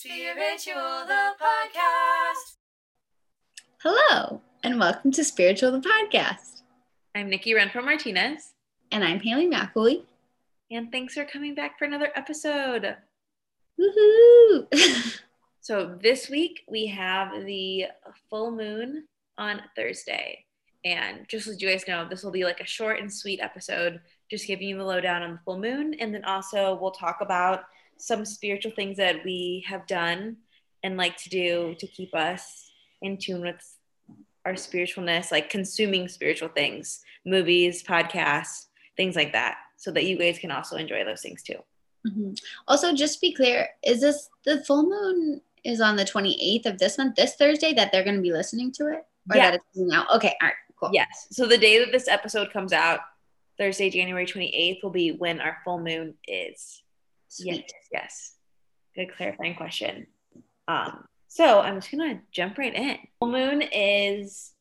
Spiritual the podcast. Hello, and welcome to Spiritual the Podcast. I'm Nikki Renfro Martinez, And I'm Haley McElwee. and thanks for coming back for another episode. Woohoo! So, this week we have the full moon on Thursday. And just as you guys know, this will be like a short and sweet episode, just giving you the lowdown on the full moon. And then also, we'll talk about some spiritual things that we have done and like to do to keep us in tune with our spiritualness, like consuming spiritual things, movies, podcasts, things like that, so that you guys can also enjoy those things too. Mhm. Also, just to be clear, is this the full moon is on the 28th of this month, this Thursday, that they're going to be listening to it? Or Yeah. that it's coming out? Okay, all right, cool. Yes. So the day that this episode comes out, Thursday, January 28th, will be when our full moon is. Sweet. Yes. Yes. Good clarifying question. Um, so I'm just gonna jump right in. Full moon is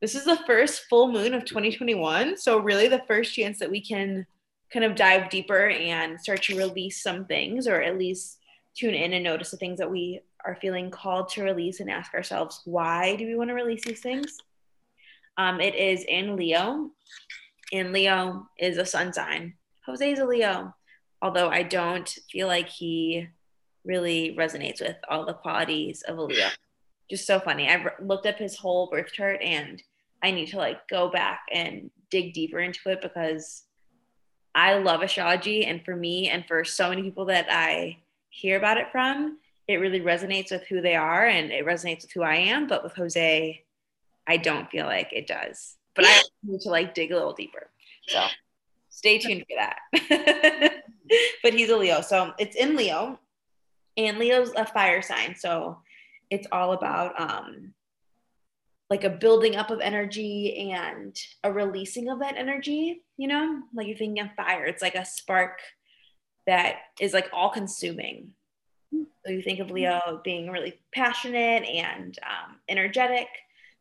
this is the first full moon of 2021. So really the first chance that we can kind of dive deeper and start to release some things or at least tune in and notice the things that we are feeling called to release and ask ourselves why do we want to release these things um, it is in leo and leo is a sun sign jose is a leo although i don't feel like he really resonates with all the qualities of a leo just so funny i looked up his whole birth chart and i need to like go back and dig deeper into it because i love astrology and for me and for so many people that i hear about it from it really resonates with who they are and it resonates with who I am. But with Jose, I don't feel like it does. But I need to like dig a little deeper. So stay tuned for that. but he's a Leo. So it's in Leo. And Leo's a fire sign. So it's all about um like a building up of energy and a releasing of that energy, you know? Like you're thinking of fire. It's like a spark that is like all consuming. So you think of Leo being really passionate and um, energetic.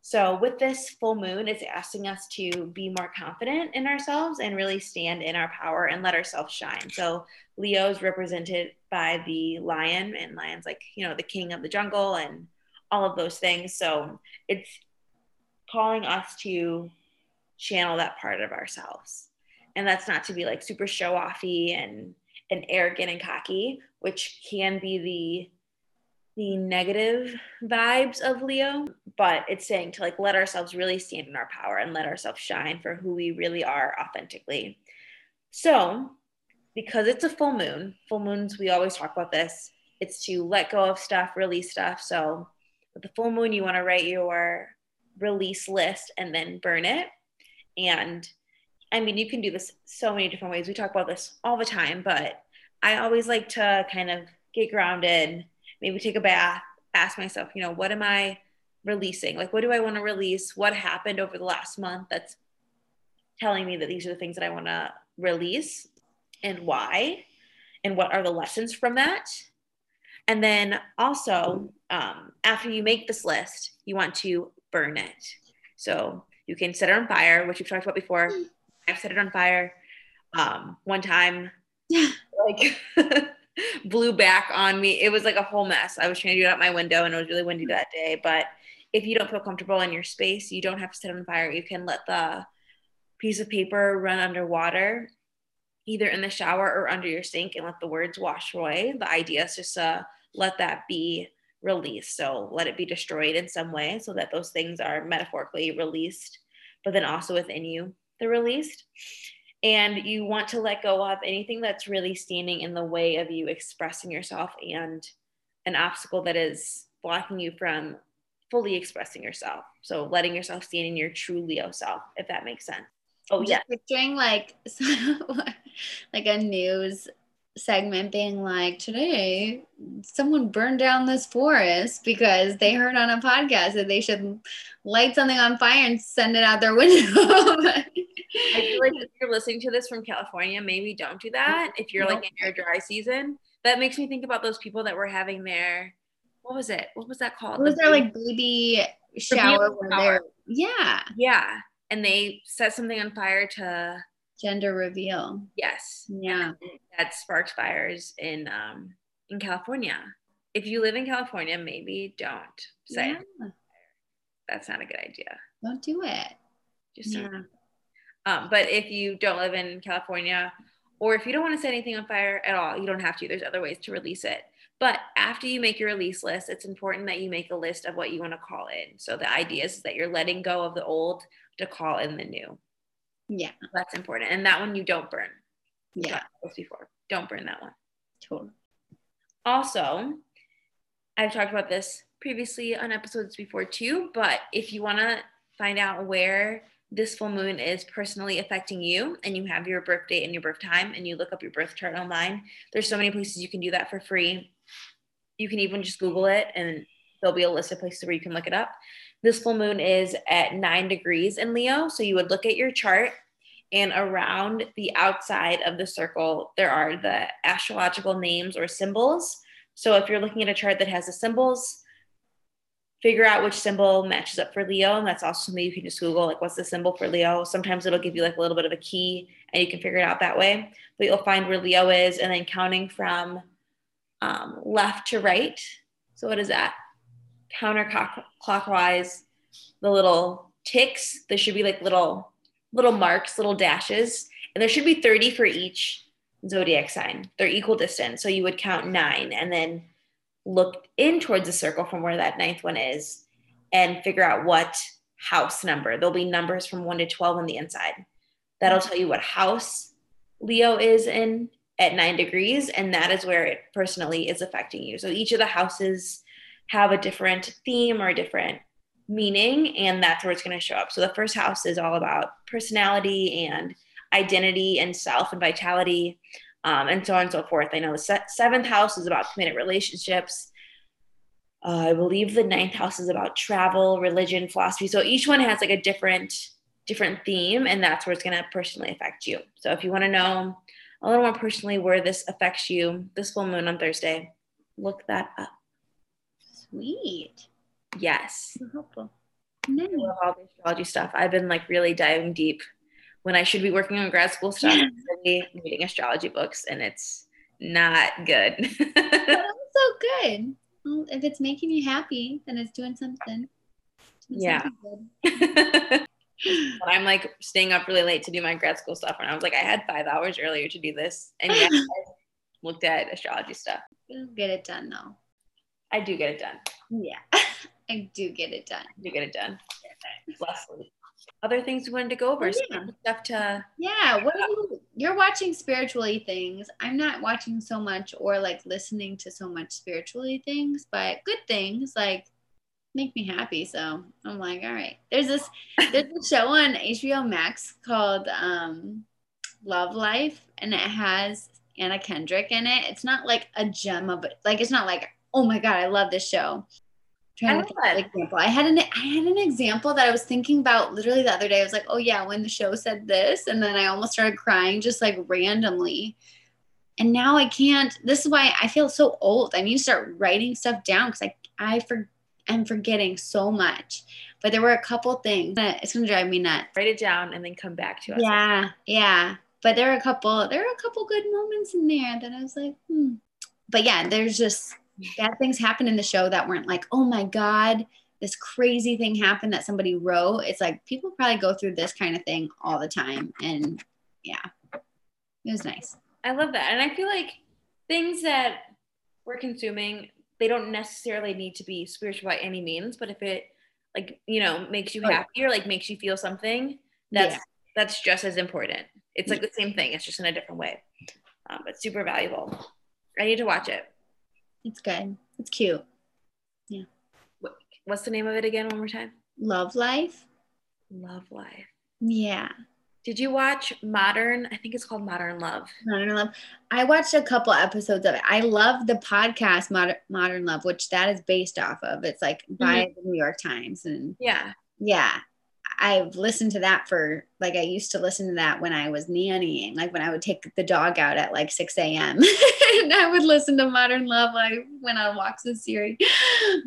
So with this full moon, it's asking us to be more confident in ourselves and really stand in our power and let ourselves shine. So Leo is represented by the lion, and lion's like you know the king of the jungle and all of those things. So it's calling us to channel that part of ourselves, and that's not to be like super show offy and and arrogant and cocky, which can be the the negative vibes of Leo, but it's saying to like let ourselves really stand in our power and let ourselves shine for who we really are authentically. So, because it's a full moon, full moons we always talk about this, it's to let go of stuff, release stuff. So, with the full moon you want to write your release list and then burn it. And I mean, you can do this so many different ways. We talk about this all the time, but I always like to kind of get grounded, maybe take a bath, ask myself, you know, what am I releasing? Like, what do I want to release? What happened over the last month that's telling me that these are the things that I want to release and why? And what are the lessons from that? And then also, um, after you make this list, you want to burn it. So you can set it on fire, which we've talked about before. I've set it on fire. Um, one time, Yeah. like blew back on me. It was like a whole mess. I was trying to do it out my window, and it was really windy that day. But if you don't feel comfortable in your space, you don't have to set on fire. You can let the piece of paper run underwater, either in the shower or under your sink, and let the words wash away. The idea is just to let that be released. So let it be destroyed in some way so that those things are metaphorically released, but then also within you, they're released. And you want to let go of anything that's really standing in the way of you expressing yourself and an obstacle that is blocking you from fully expressing yourself. So letting yourself stand in your true Leo self, if that makes sense. Oh, yeah. picturing like like a news segment being like today someone burned down this forest because they heard on a podcast that they should light something on fire and send it out their window. I feel like if you're listening to this from California, maybe don't do that. If you're like in your dry season, that makes me think about those people that were having their what was it? What was that called? Was The there like baby shower shower. yeah yeah, and they set something on fire to gender reveal yes, yeah that sparks fires in um in California. if you live in California, maybe don't say Yeah. that's not a good idea. Don't do it. Just Yeah. Um, but if you don't live in California, or if you don't want to set anything on fire at all, you don't have to. There's other ways to release it. But after you make your release list, it's important that you make a list of what you want to call in. So the idea is that you're letting go of the old to call in the new. Yeah. That's important. And that one you don't burn. Yeah. before. Don't burn that one. Totally. Also, I've talked about this previously on episodes before too, but if you want to find out where this full moon is personally affecting you and you have your birth date and your birth time and you look up your birth chart online, there's so many places you can do that for free. You can even just Google it and there'll be a list of places where you can look it up. This full moon is at nine degrees in Leo. So you would look at your chart and around the outside of the circle, there are the astrological names or symbols. So if you're looking at a chart that has the symbols, figure out which symbol matches up for Leo. And that's also something you can just Google, like, what's the symbol for Leo? Sometimes it'll give you like a little bit of a key and you can figure it out that way. But you'll find where Leo is and then counting from um, left to right. So what is that? Counterclockwise, the little ticks, there should be like little little marks, little dashes, and there should be 30 for each zodiac sign. They're equal distance. So you would count nine and then look in towards the circle from where that ninth one is and figure out what house number. There'll be numbers from one to 12 on the inside. That'll tell you what house Leo is in at nine degrees, and that is where it personally is affecting you. So each of the houses have a different theme or a different meaning, and that's where it's going to show up. So the first house is all about personality and identity and self and vitality, um, and so on and so forth. I know the se- seventh house is about committed relationships. Uh, I believe the ninth house is about travel, religion, philosophy. So each one has like a different different theme, and that's where it's going to personally affect you. So if you want to know a little more personally where this affects you, this full moon on Thursday, look that up. Sweet. Yes. So helpful. I Nice. love all the astrology stuff. I've been like really diving deep when I should be working on grad school stuff. Really reading astrology books, and it's not good. So good. Well, if it's making you happy, then it's doing something. Doing Yeah. something. But I'm like staying up really late to do my grad school stuff, and I was like, I had five hours earlier to do this, and yeah, I looked at astrology stuff. You'll get it done though. I do get it done. Yeah. I do get it done. I do get it done. Leslie. Other things we wanted to go over. Some yeah. Stuff to Yeah. What are you you're watching spiritually things. I'm not watching so much or like listening to so much spiritually things, but good things like make me happy. So I'm like, all right. There's this there's a show on HBO Max called um Love Life and it has Anna Kendrick in it. It's not like a gem of it. Like it's not like, oh my God, I love this show. Trying I to an example. I had an I had an example that I was thinking about literally the other day. I was like, oh yeah, when the show said this, and then I almost started crying just like randomly. And now I can't. This is why I feel so old. I need to start writing stuff down because I I for I'm forgetting so much. But there were a couple things that it's gonna drive me nuts. write it down and then come back to us. Yeah, yeah. But there are a couple, there are a couple good moments in there that I was like, hmm. But yeah, there's just bad things happen in the show that weren't like, oh my God, this crazy thing happened that somebody wrote. It's like people probably go through this kind of thing all the time. And yeah, it was nice. I love that. And I feel like things that we're consuming, they don't necessarily need to be spiritual by any means, but if it like, you know, makes you Oh, happy or like makes you feel something, that's Yeah. that's just as important. It's like the same thing, it's just in a different way. Um, but super valuable. I need to watch it. It's good. It's cute. Yeah. what's the name of it again one more time? Love life. Love Life. Yeah. Did you watch Modern? I think it's called Modern Love. Modern Love. I watched a couple episodes of it. I love the podcast Modern, Modern Love, which that is based off of. It's like by mm-hmm. the New York Times. And Yeah. yeah, I've listened to that for like, I used to listen to that when I was nannying, like when I would take the dog out at like 6 a.m. and I would listen to Modern Love. when I went on walks with Siri.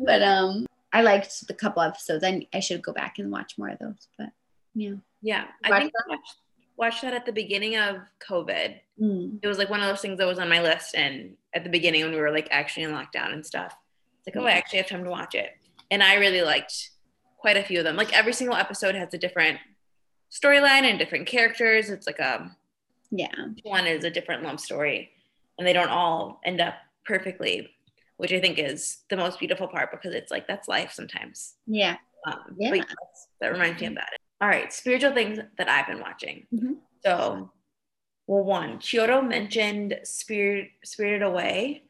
But um, I liked the couple episodes. I, I should go back and watch more of those. But yeah. Yeah. I Watch think I watched, watched that at the beginning of COVID. Mm. it was like one of those things that was on my list and at the beginning when we were like actually in lockdown and stuff It's like, oh, I actually have time to watch it. And I really liked quite a few of them. Like every single episode has a different storyline and different characters. It's like a Yeah. one is a different love story, and they don't all end up perfectly, which I think is the most beautiful part because it's like that's life sometimes. Yeah. Um, Yeah. yes, that reminds me of that. All right, spiritual things that I've been watching. Mhm. So, well, one, Kyoto mentioned Spirit Spirited Away,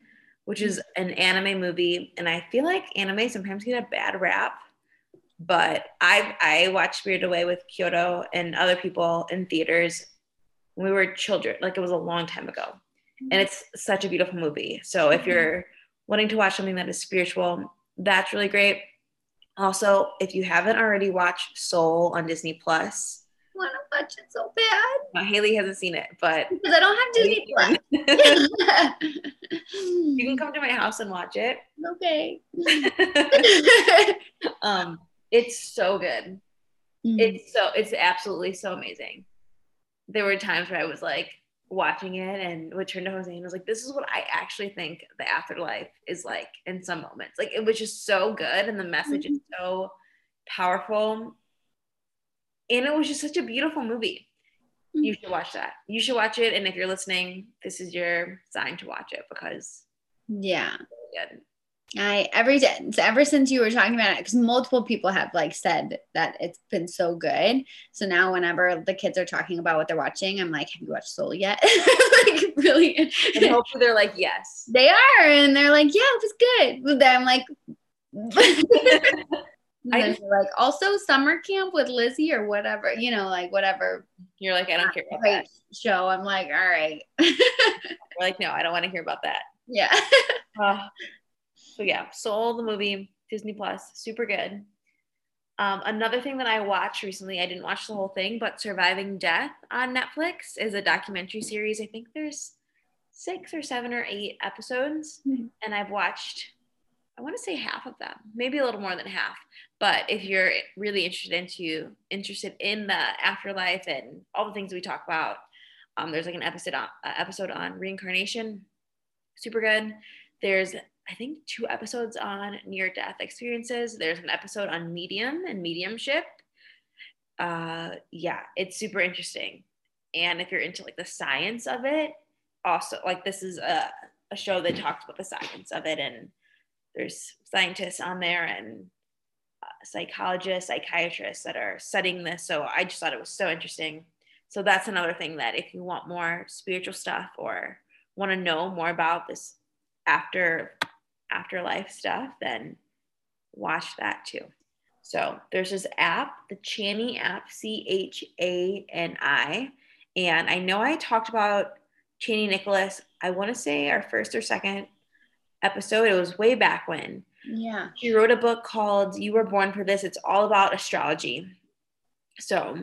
which is an anime movie, and I feel like anime sometimes get a bad rap. But I I watched Spirited Away with Kyoto and other people in theaters we were children. Like it was a long time ago, and it's such a beautiful movie. So if you're wanting to watch something that is spiritual, that's really great. Also, if you haven't already watched Soul on Disney Plus, want to watch it so bad uh, Haley hasn't seen it, but because I don't have Disney Plus. you can come to my house and watch it. okay. um, it's so good. Mm. It's so it's absolutely so amazing. There were times where I was like watching it and would turn to Jose and was like, "This is what I actually think the afterlife is like." In some moments, like it was just so good, and the message is so powerful, and it was just such a beautiful movie. You should watch that. You should watch it, and if you're listening, this is your sign to watch it because yeah. it's really good. I every day ever since you were talking about it, because multiple people have like said that it's been so good. So now whenever the kids are talking about what they're watching, I'm like, have you watched Soul yet? like really And hopefully they're like, yes. they are, and they're like, yeah, it was good. But then I'm like I just- like also summer camp with Lizzie or whatever, you know, like whatever You're like, I don't care about that. show. I'm like, all right. We're like, no, I don't want to hear about that. yeah. Uh, so yeah, Soul the movie, Disney Plus, super good. Um, another thing that I watched recently, I didn't watch the whole thing, but Surviving Death on Netflix is a documentary series. I think there's six or seven or eight episodes, Mhm. and I've watched, I want to say half of them, maybe a little more than half. But if you're really interested into interested in the afterlife and all the things we talk about, um, there's like an episode on uh, episode on reincarnation, super good. There's I think two episodes on near death experiences. There's an episode on medium and mediumship. Uh, yeah, it's super interesting. And if you're into like the science of it, also like this is a, a show that talks about the science of it, and there's scientists on there and uh, psychologists, psychiatrists that are studying this. So I just thought it was so interesting. So that's another thing that if you want more spiritual stuff or want to know more about this after afterlife stuff, then watch that too. So there's this app, the Chani app, C H A N I. And I know I talked about Chani Nicholas, I want to say our first or second episode. It was way back when. Yeah. She wrote a book called You Were Born for This. It's all about astrology. So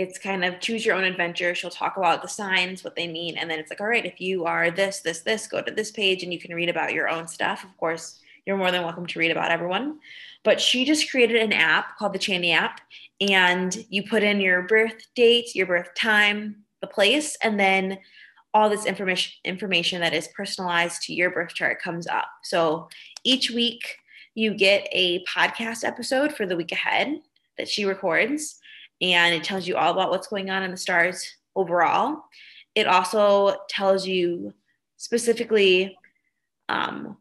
it's kind of choose your own adventure. She'll talk about the signs, what they mean. And then it's like, all right, if you are this, this, this, go to this page and you can read about your own stuff. Of course, you're more than welcome to read about everyone. But she just created an app called the Chani app. And you put in your birth date, your birth time, the place, and then all this information information that is personalized to your birth chart comes up. So each week you get a podcast episode for the week ahead that she records and it tells you all about what's going on in the stars overall. It also tells you specifically um,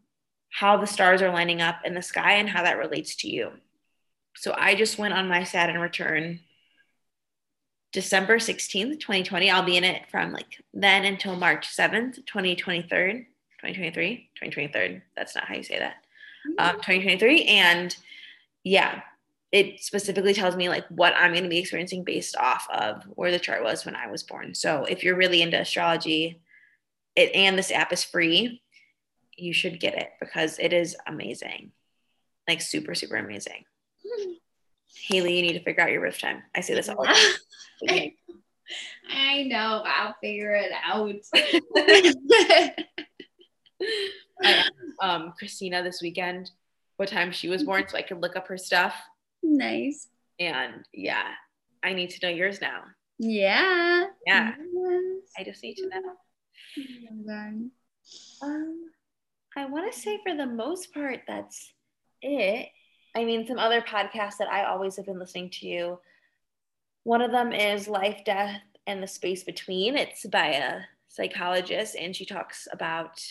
how the stars are lining up in the sky and how that relates to you. So I just went on my Saturn return December 16th, 2020. I'll be in it from like then until March 7th, 2023. 2023, 2023. That's not how you say that. Um, 2023. And yeah, it specifically tells me like what I'm going to be experiencing based off of where the chart was when I was born. So if you're really into astrology, it and this app is free, you should get it because it is amazing. Like super, super amazing. Haley, you need to figure out your birth time. I say this all the time. I know. I'll figure it out. I um, Christina this weekend what time she was born so I could look up her stuff. Nice. And yeah, I need to know yours now. Yeah. Yeah. Yes. I just need to know. Oh. Um, I want to say for the most part, that's it. I mean, some other podcasts that I always have been listening to. One of them is Life, Death, and the Space Between. It's by a psychologist, and she talks about,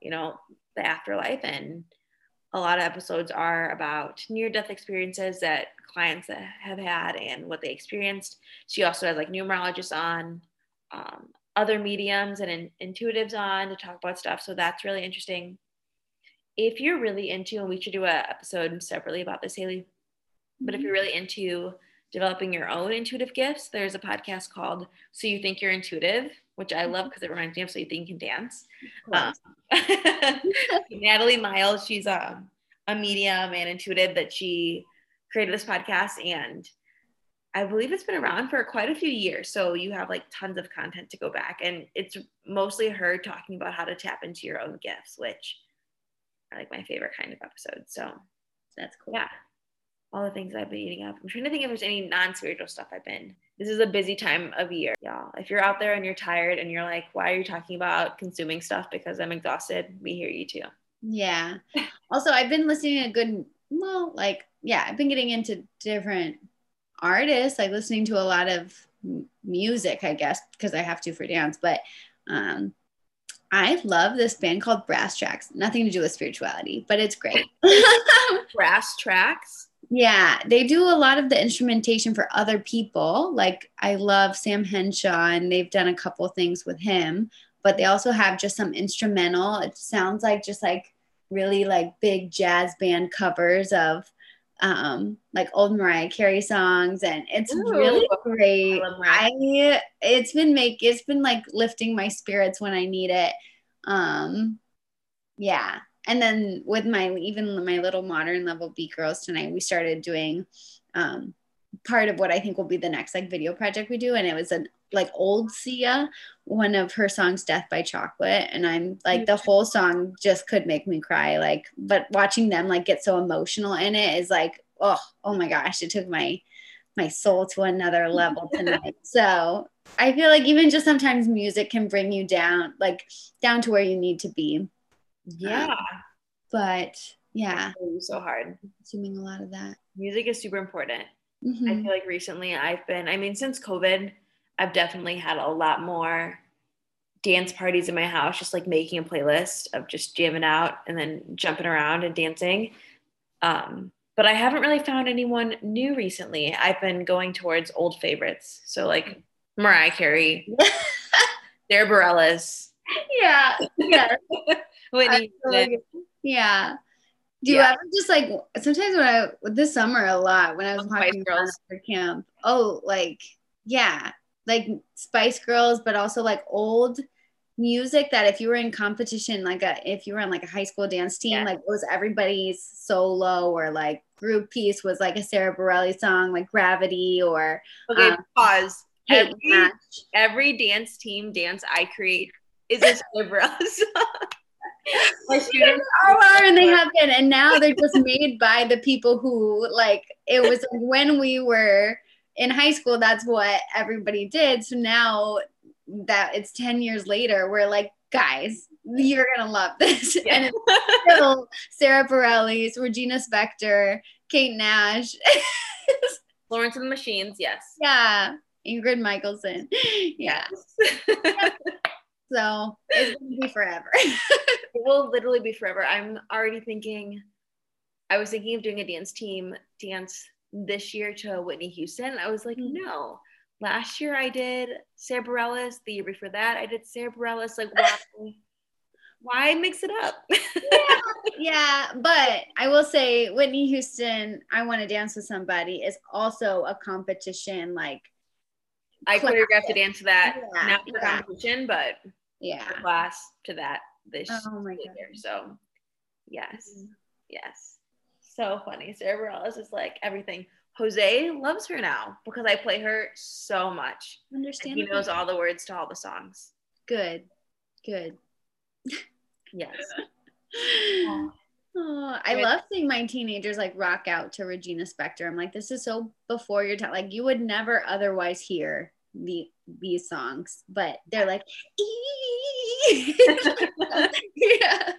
you know, the afterlife. And a lot of episodes are about near death experiences that clients have had and what they experienced. She also has like numerologists on, um, other mediums and in, intuitives on to talk about stuff. So that's really interesting. If you're really into, and we should do an episode separately about this, Haley, but if mm-hmm. you're really into developing your own intuitive gifts, there's a podcast called So You Think You're Intuitive, which I love because mm-hmm. it reminds me of So You Think You Can Dance. Um, Natalie Miles, she's a, a medium and intuitive that she created this podcast and I believe it's been around for quite a few years. So you have like tons of content to go back. And it's mostly her talking about how to tap into your own gifts, which are like my favorite kind of episode. So that's cool. Yeah. All the things I've been eating up. I'm trying to think if there's any non spiritual stuff I've been. This is a busy time of year. Y'all, if you're out there and you're tired and you're like, why are you talking about consuming stuff? Because I'm exhausted, we hear you too. Yeah. also, I've been listening to good, well, like, yeah, I've been getting into different artists, like listening to a lot of music, I guess, because I have to for dance. But um, I love this band called Brasstracks. Nothing to do with spirituality, but it's great. Brasstracks? Yeah, they do a lot of the instrumentation for other people. Like I love Sam Henshaw, and they've done a couple things with him. But they also have just some instrumental. It sounds like just like really like big jazz band covers of um like old Mariah Carey songs and it's Ooh, really great. I, I it's been make it's been like lifting my spirits when I need it. Um yeah. And then with my even my little modern level beat girls tonight, we started doing um part of what I think will be the next like video project we do. And it was an like old Sia, one of her songs, Death by Chocolate. And I'm like the whole song just could make me cry. Like, but watching them like get so emotional in it is like, oh, oh my gosh, it took my my soul to another level tonight. so I feel like even just sometimes music can bring you down, like down to where you need to be. Yeah. Um, but yeah. So hard. Assuming a lot of that. Music is super important. Mm-hmm. I feel like recently I've been, I mean, since COVID, I've definitely had a lot more dance parties in my house, just like making a playlist of just jamming out and then jumping around and dancing. Um, but I haven't really found anyone new recently. I've been going towards old favorites. So like Mariah Carey, Sara Bareilles. Yeah. Yeah. Whitney. yeah. Do you yeah. ever just like sometimes when I this summer a lot when I was watching girls for camp? Oh, like yeah, like Spice Girls, but also like old music that if you were in competition, like a if you were on like a high school dance team, yeah. like it was everybody's solo or like group piece was like a Sara Bareilles song, like Gravity or okay, um, pause. Every, every dance team dance I create is Sara Bareilles song. My students are and they have been, and now they're just made by the people who like it was when we were in high school. That's what everybody did. So now that it's 10 years later, we're like, guys, you're gonna love this. Yeah. And it's still Sara Bareilles, Regina Spektor, Kate Nash, Florence and the Machines, yes. Yeah. Ingrid Michaelson. Yeah. So it's gonna be forever. it will literally be forever. I'm already thinking I was thinking of doing a dance team dance this year to Whitney Houston. I was like, mm-hmm. no, last year I did Sara Bareilles. The year before that, I did Sara Bareilles. Like, why, why mix it up? yeah, yeah, but I will say, Whitney Houston, I Want to Dance with Somebody is also a competition. Like, I choreographed a dance to that, yeah, not for yeah. competition, but yeah, class to that this oh year. So, yes, mm-hmm. yes, so funny. Sara Bareilles is like everything. Jose loves her now because I play her so much. Understand? He knows all the words to all the songs. Good, good. Yes. Oh, I love seeing my teenagers like rock out to Regina Spektor. I'm like, this is so before your time. Like, you would never otherwise hear the these songs, but they're like, yeah.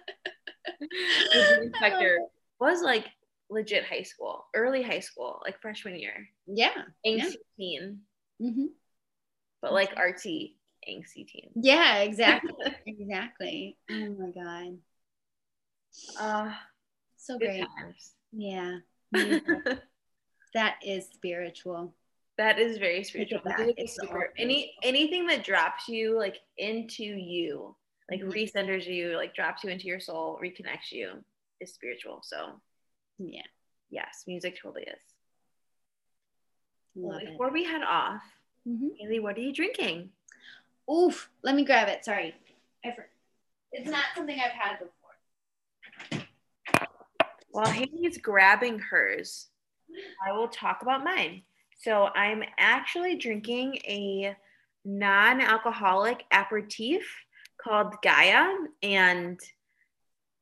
the inspector was like legit high school, early high school, like freshman year. Yeah. Angsty teen, hmm but like artsy angsty teen. Yeah, exactly. exactly. Oh my God. Uh, So great. times. Yeah. That is spiritual. That is very spiritual. back. Music It's is super, any anything that drops you like into you, like Mhm. recenters you, like drops you into your soul, reconnects you, is spiritual. So Yeah. yes, music totally is. Love it. Before we head off, Mhm. Haley, what are you drinking? Oof. Let me grab it. Sorry. I for- it's not something I've had before. While Haley's grabbing hers, I will talk about mine. So I'm actually drinking a non-alcoholic aperitif called Ghia, and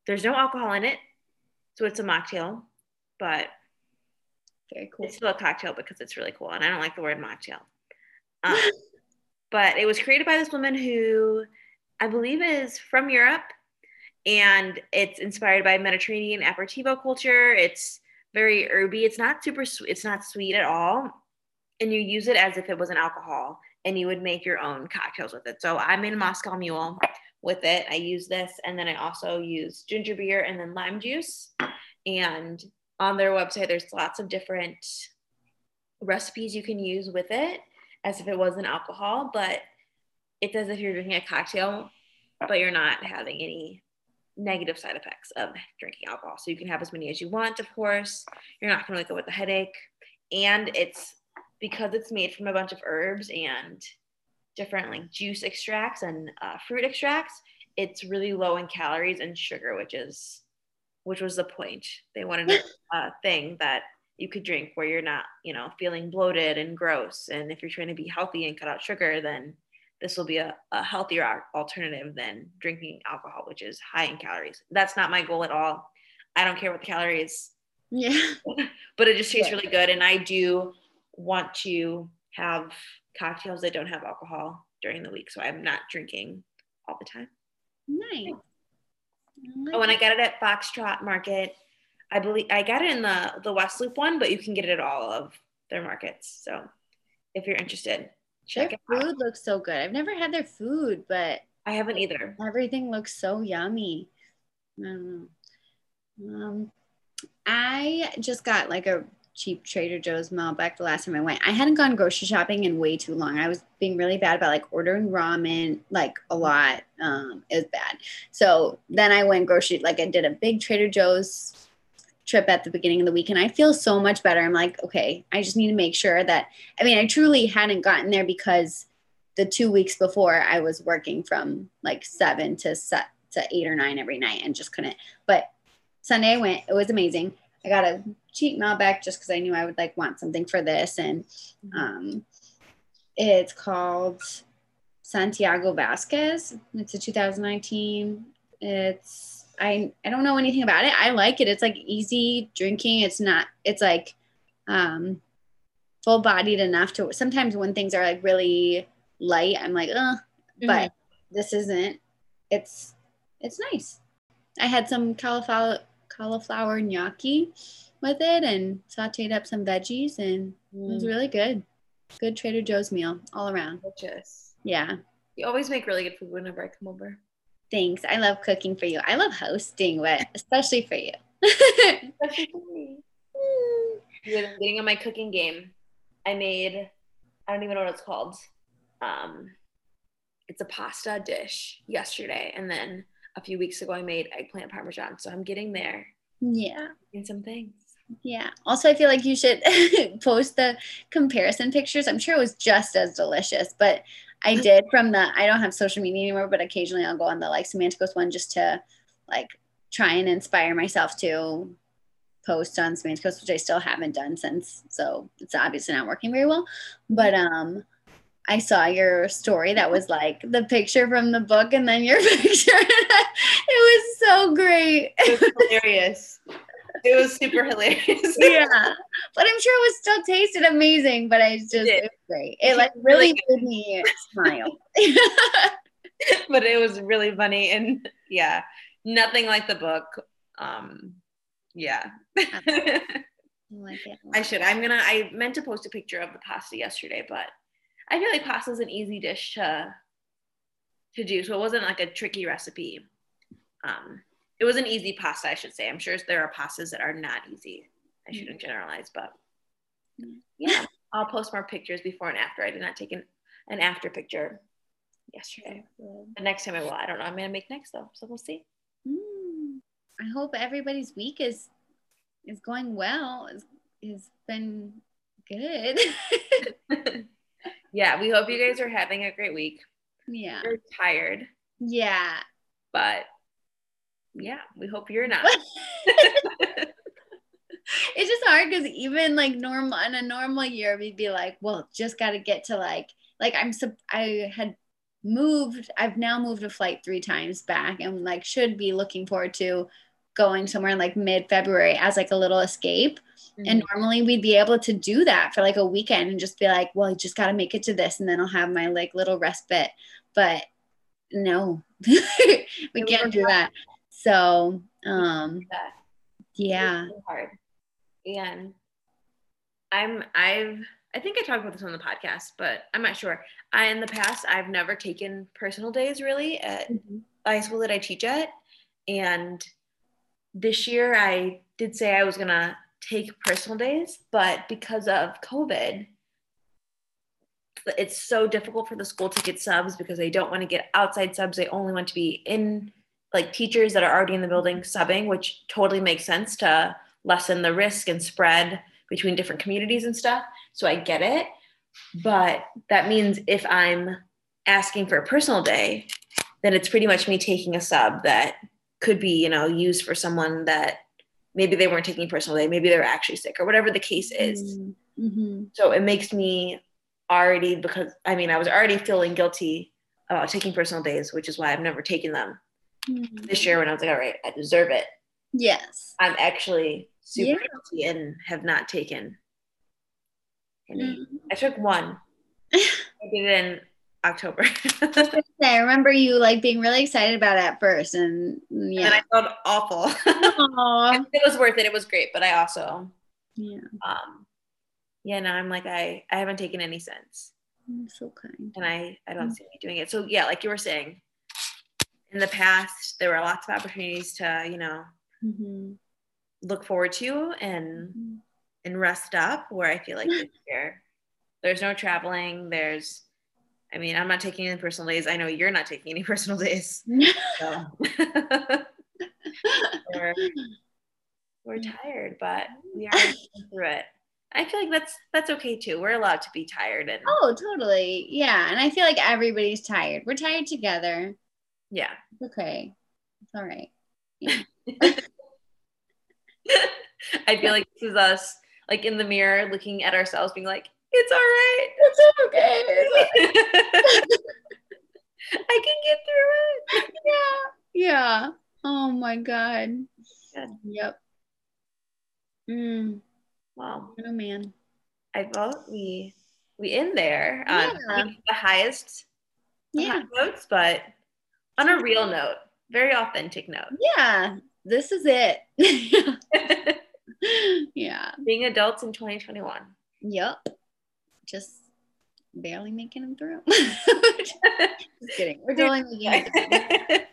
there's no alcohol in it, so it's a mocktail, but Very cool. it's still a cocktail because it's really cool, and I don't like the word mocktail. Um, but it was created by this woman who I believe is from Europe, and it's inspired by Mediterranean aperitivo culture. It's very herby. It's not super sweet. It's not sweet at all, and you use it as if it was an alcohol, and you would make your own cocktails with it. So I made a Moscow Mule with it. I use this, and then I also use ginger beer and then lime juice. And on their website, there's lots of different recipes you can use with it as if it was an alcohol, but it's as if you're drinking a cocktail, but you're not having any negative side effects of drinking alcohol. So you can have as many as you want, of course. You're not going to wake up with a headache. And it's because it's made from a bunch of herbs and different like juice extracts and uh, fruit extracts, it's really low in calories and sugar, which is which was the point. They wanted a uh, thing that you could drink where you're not, you know, feeling bloated and gross. And if you're trying to be healthy and cut out sugar, then this will be a, a healthier alternative than drinking alcohol, which is high in calories. That's not my goal at all. I don't care what the calories, Yeah. but it just tastes Yeah. really good. And I do want to have cocktails that don't have alcohol during the week. So I'm not drinking all the time. Nice. Oh, and I got it at Foxtrot Market. I believe I got it in the the West Loop one, but you can get it at all of their markets. So if you're interested, Their check it out. food looks so good. I've never had their food, but I haven't either. everything looks so yummy. I. Um, I just got like a cheap Trader Joe's Malbec the last time I went. I hadn't gone grocery shopping in way too long. I was being really bad about like ordering ramen like a lot. Um, it was bad. So then I went grocery like I did a big Trader Joe's trip at the beginning of the week and I feel so much better. I'm like, okay, I just need to make sure that I mean, I truly hadn't gotten there because the two weeks before I was working from like seven to set to eight or nine every night and just couldn't. But Sunday I went, it was amazing. I got a cheap Malbec just because I knew I would like want something for this. And um it's called Santiago Vasquez. It's a 2019. It's I I don't know anything about it. I like it. It's like easy drinking. It's not it's like um full bodied enough to sometimes when things are like really light, I'm like, uh, but this isn't. It's it's nice. I had some cauliflower cauliflower gnocchi with it and sauteed up some veggies and it was Mm, really good. Good Trader Joe's meal all around. delicious. Yeah. You always make really good food whenever I come over. Thanks. I love cooking for you. I love hosting, but especially for you. Especially for me. Yeah, I'm getting on my cooking game. I made, I don't even know what it's called. Um, it's a pasta dish yesterday, and then a few weeks ago I made eggplant parmesan. So I'm getting there yeah. in some things. Yeah. Also, I feel like you should post the comparison pictures. I'm sure it was just as delicious, but I did from the, I don't have social media anymore, but occasionally I'll go on the like Semanticos one just to like try and inspire myself to post on Semanticos, which I still haven't done since. So it's obviously not working very well. But, um, I saw your story that was like the picture from the book and then your picture. it was so great. It was hilarious. It was super hilarious. yeah, but I'm sure it was still tasted amazing. But I just did. it was great. It like Really made me smile. but it was really funny and yeah, nothing like the book. Um, yeah. I like it. I should. I'm gonna. I meant to post a picture of the pasta yesterday, but I feel like pasta is an easy dish to to do, so it wasn't like a tricky recipe. Um, it was an easy pasta, I should say. I'm sure there are pastas that are not easy. I shouldn't generalize, but Mm. yeah, I'll post more pictures before and after. I did not take an, an after picture yesterday. The next time I will. I don't know. I'm gonna make next though, so we'll see. Mm. I hope everybody's week is is going well. Is has been good. yeah, we hope you guys are having a great week. yeah. We're tired, Yeah. but yeah, we hope you're not. it's just hard because even like normal in a normal year we'd be like well just got to get to like like i'm i had moved i've now moved a flight three times back and like should be looking forward to going somewhere in like mid-february as like a little escape and normally we'd be able to do that for like a weekend and just be like well you just got to make it to this and then i'll have my like little respite but no we It can't do out. that so um yeah hard. And I'm I've I think I talked about this on the podcast, but I'm not sure. I in the past I've never taken personal days really at the high school that I teach at. And this year I did say I was gonna take personal days, but because of COVID, it's so difficult for the school to get subs because they don't want to get outside subs. They only want to be in like teachers that are already in the building subbing, which totally makes sense to lessen the risk and spread between different communities and stuff. So I get it. But that means if I'm asking for a personal day, then it's pretty much me taking a sub that could be, you know, used for someone that maybe they weren't taking personal day, maybe they were actually sick or whatever the case is. Mm-hmm. So it makes me already because I mean I was already feeling guilty about taking personal days, which is why I've never taken them. This year when I was like, all right, I deserve it. Yes. I'm actually super Yeah. guilty and have not taken any. Mm. I took one. I did it in October. I remember you like being really excited about it at first, and yeah, And. I felt awful. It was worth it. It was great, but I also, yeah. um, yeah, now I'm like I I haven't taken any since. I'm so kind. and I I don't see me doing it. So yeah, like you were saying, in the past there were lots of opportunities to you know Mm-hmm. look forward to and and rest up. Where I feel like this year there's no traveling. There's, I mean, I'm not taking any personal days. I know you're not taking any personal days. So we're we're mm. tired, but mm. we are through it. I feel like that's that's okay too. We're allowed to be tired and Oh, totally. Yeah. And I feel like everybody's tired. We're tired together. yeah. It's okay. It's all right. Yeah. I feel like this is us, like in the mirror, looking at ourselves, being like, "It's all right. It's okay. I can get through it." yeah. Yeah. Oh my God. Good. Yep. Mm. Wow, Oh man. I vote we we in there. Um, Yeah. the highest Yeah. notes, but on a real note, very authentic note. Yeah. This is it. yeah. Being adults in 2021. Yep. Just barely making them through. Just kidding. We're totally making it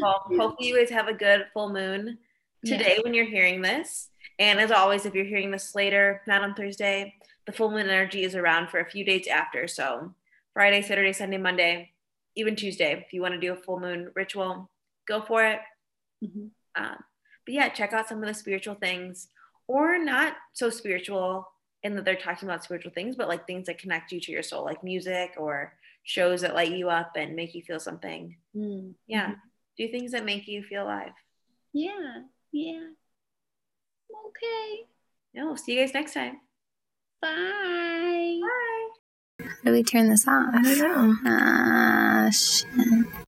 well, hopefully you guys have a good full moon today when you're hearing this. And as always, if you're hearing this later, not on Thursday, the full moon energy is around for a few days after. So Friday, Saturday, Sunday, Monday, even Tuesday, if you want to do a full moon ritual, go for it. Mhm. Um, but yeah, check out some of the spiritual things, or not so spiritual in that they're talking about spiritual things, but like things that connect you to your soul, like music or shows that light you up and make you feel something. Mm. Yeah. Do things that make you feel alive. Yeah. Yeah. Okay. No, see you guys next time. Bye. Bye. How do we turn this off? I don't know. Ah, shit.